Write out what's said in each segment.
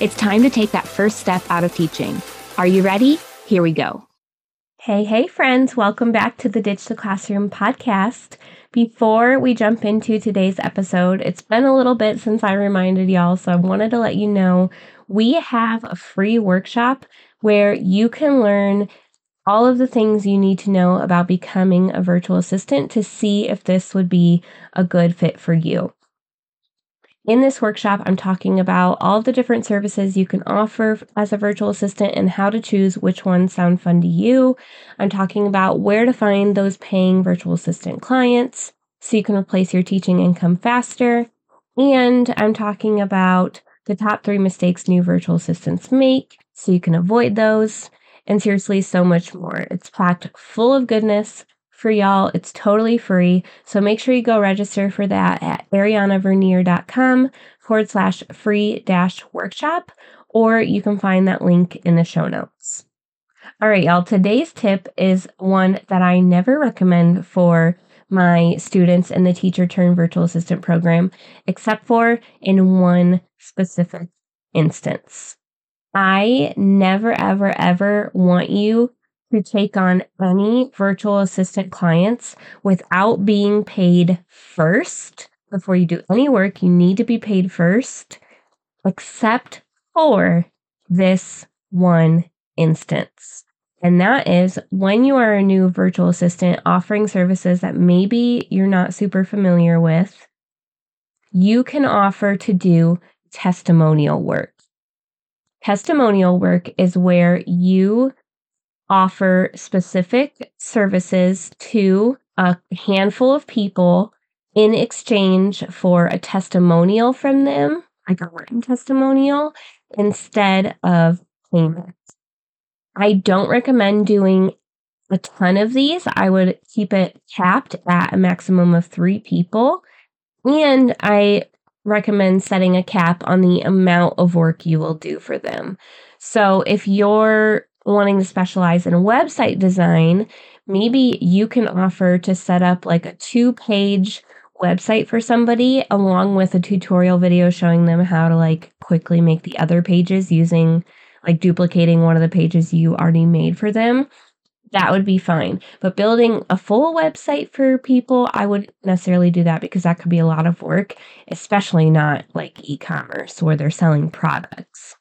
It's time to take that first step out of teaching. Are you ready? Here we go. Hey, hey, friends. Welcome back to the Ditch the Classroom podcast. Before we jump into today's episode, it's been a little bit since I reminded y'all, so I wanted to let you know we have a free workshop where you can learn all of the things you need to know about becoming a virtual assistant to see if this would be a good fit for you. In this workshop, I'm talking about all the different services you can offer as a virtual assistant and how to choose which ones sound fun to you. I'm talking about where to find those paying virtual assistant clients so you can replace your teaching income faster. And I'm talking about the top three mistakes new virtual assistants make so you can avoid those. And seriously, so much more. It's packed full of goodness for y'all. It's totally free. So make sure you go register for that at ariannavernier.com forward slash free dash workshop, or you can find that link in the show notes. All right, y'all. Today's tip is one that I never recommend for my students in the teacher turn virtual assistant program, except for in one specific instance. I never, ever, ever want you to take on any virtual assistant clients without being paid first. Before you do any work, you need to be paid first, except for this one instance. And that is when you are a new virtual assistant offering services that maybe you're not super familiar with, you can offer to do testimonial work. Testimonial work is where you offer specific services to a handful of people in exchange for a testimonial from them, like a written testimonial, instead of payment. I don't recommend doing a ton of these. I would keep it capped at a maximum of three people. And I recommend setting a cap on the amount of work you will do for them. So if you're wanting to specialize in website design, maybe you can offer to set up like a two page website for somebody along with a tutorial video showing them how to like quickly make the other pages using like duplicating one of the pages you already made for them that would be fine. But building a full website for people, I wouldn't necessarily do that because that could be a lot of work, especially not like e commerce where they're selling products.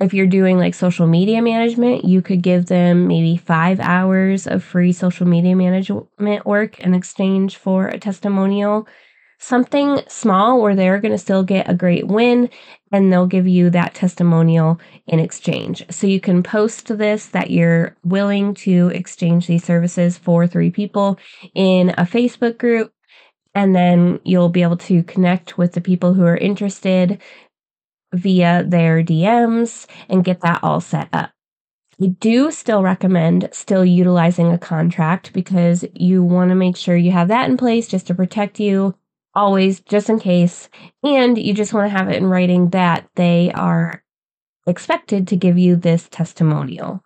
If you're doing like social media management, you could give them maybe five hours of free social media management work in exchange for a testimonial. Something small where they're going to still get a great win and they'll give you that testimonial in exchange. So you can post this that you're willing to exchange these services for three people in a Facebook group and then you'll be able to connect with the people who are interested via their DMs and get that all set up. We do still recommend still utilizing a contract because you want to make sure you have that in place just to protect you always, just in case. And you just want to have it in writing that they are expected to give you this testimonial.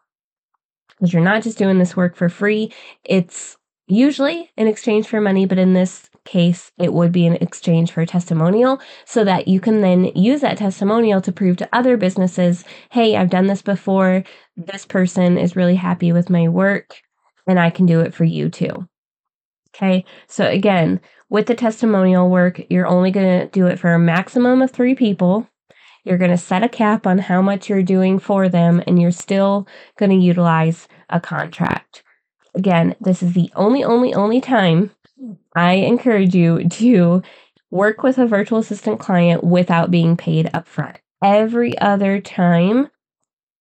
Because you're not just doing this work for free, it's usually in exchange for money, but in this case, it would be in exchange for a testimonial so that you can then use that testimonial to prove to other businesses hey, I've done this before. This person is really happy with my work, and I can do it for you too. Okay, so again, with the testimonial work, you're only going to do it for a maximum of three people. You're going to set a cap on how much you're doing for them, and you're still going to utilize a contract. Again, this is the only, only, only time I encourage you to work with a virtual assistant client without being paid upfront. Every other time,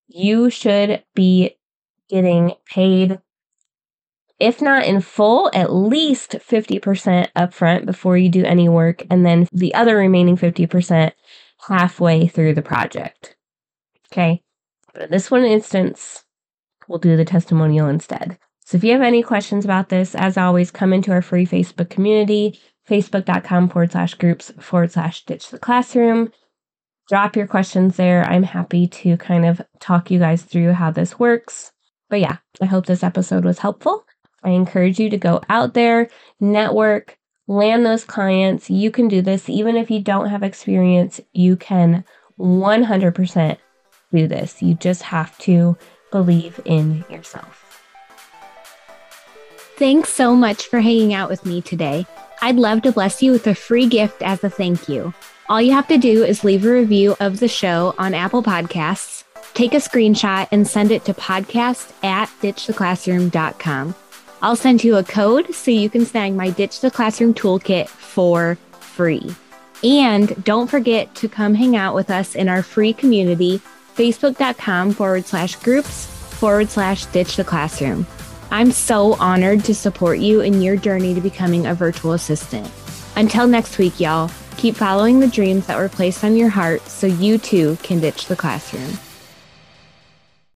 you should be getting paid, if not in full, at least 50% upfront before you do any work, and then the other remaining 50% halfway through the project. Okay. But in this one instance, we'll do the testimonial instead. So if you have any questions about this, as always, come into our free Facebook community, facebook.com forward slash groups forward slash ditch the classroom. Drop your questions there. I'm happy to kind of talk you guys through how this works. But yeah, I hope this episode was helpful. I encourage you to go out there, network, land those clients. You can do this. Even if you don't have experience, you can 100% do this. You just have to believe in yourself. Thanks so much for hanging out with me today. I'd love to bless you with a free gift as a thank you. All you have to do is leave a review of the show on Apple Podcasts, take a screenshot, and send it to podcast at ditchtheclassroom.com. I'll send you a code so you can snag my Ditch the Classroom toolkit for free. And don't forget to come hang out with us in our free community, facebook.com forward slash groups forward slash ditch the classroom. I'm so honored to support you in your journey to becoming a virtual assistant. Until next week, y'all, keep following the dreams that were placed on your heart so you too can ditch the classroom.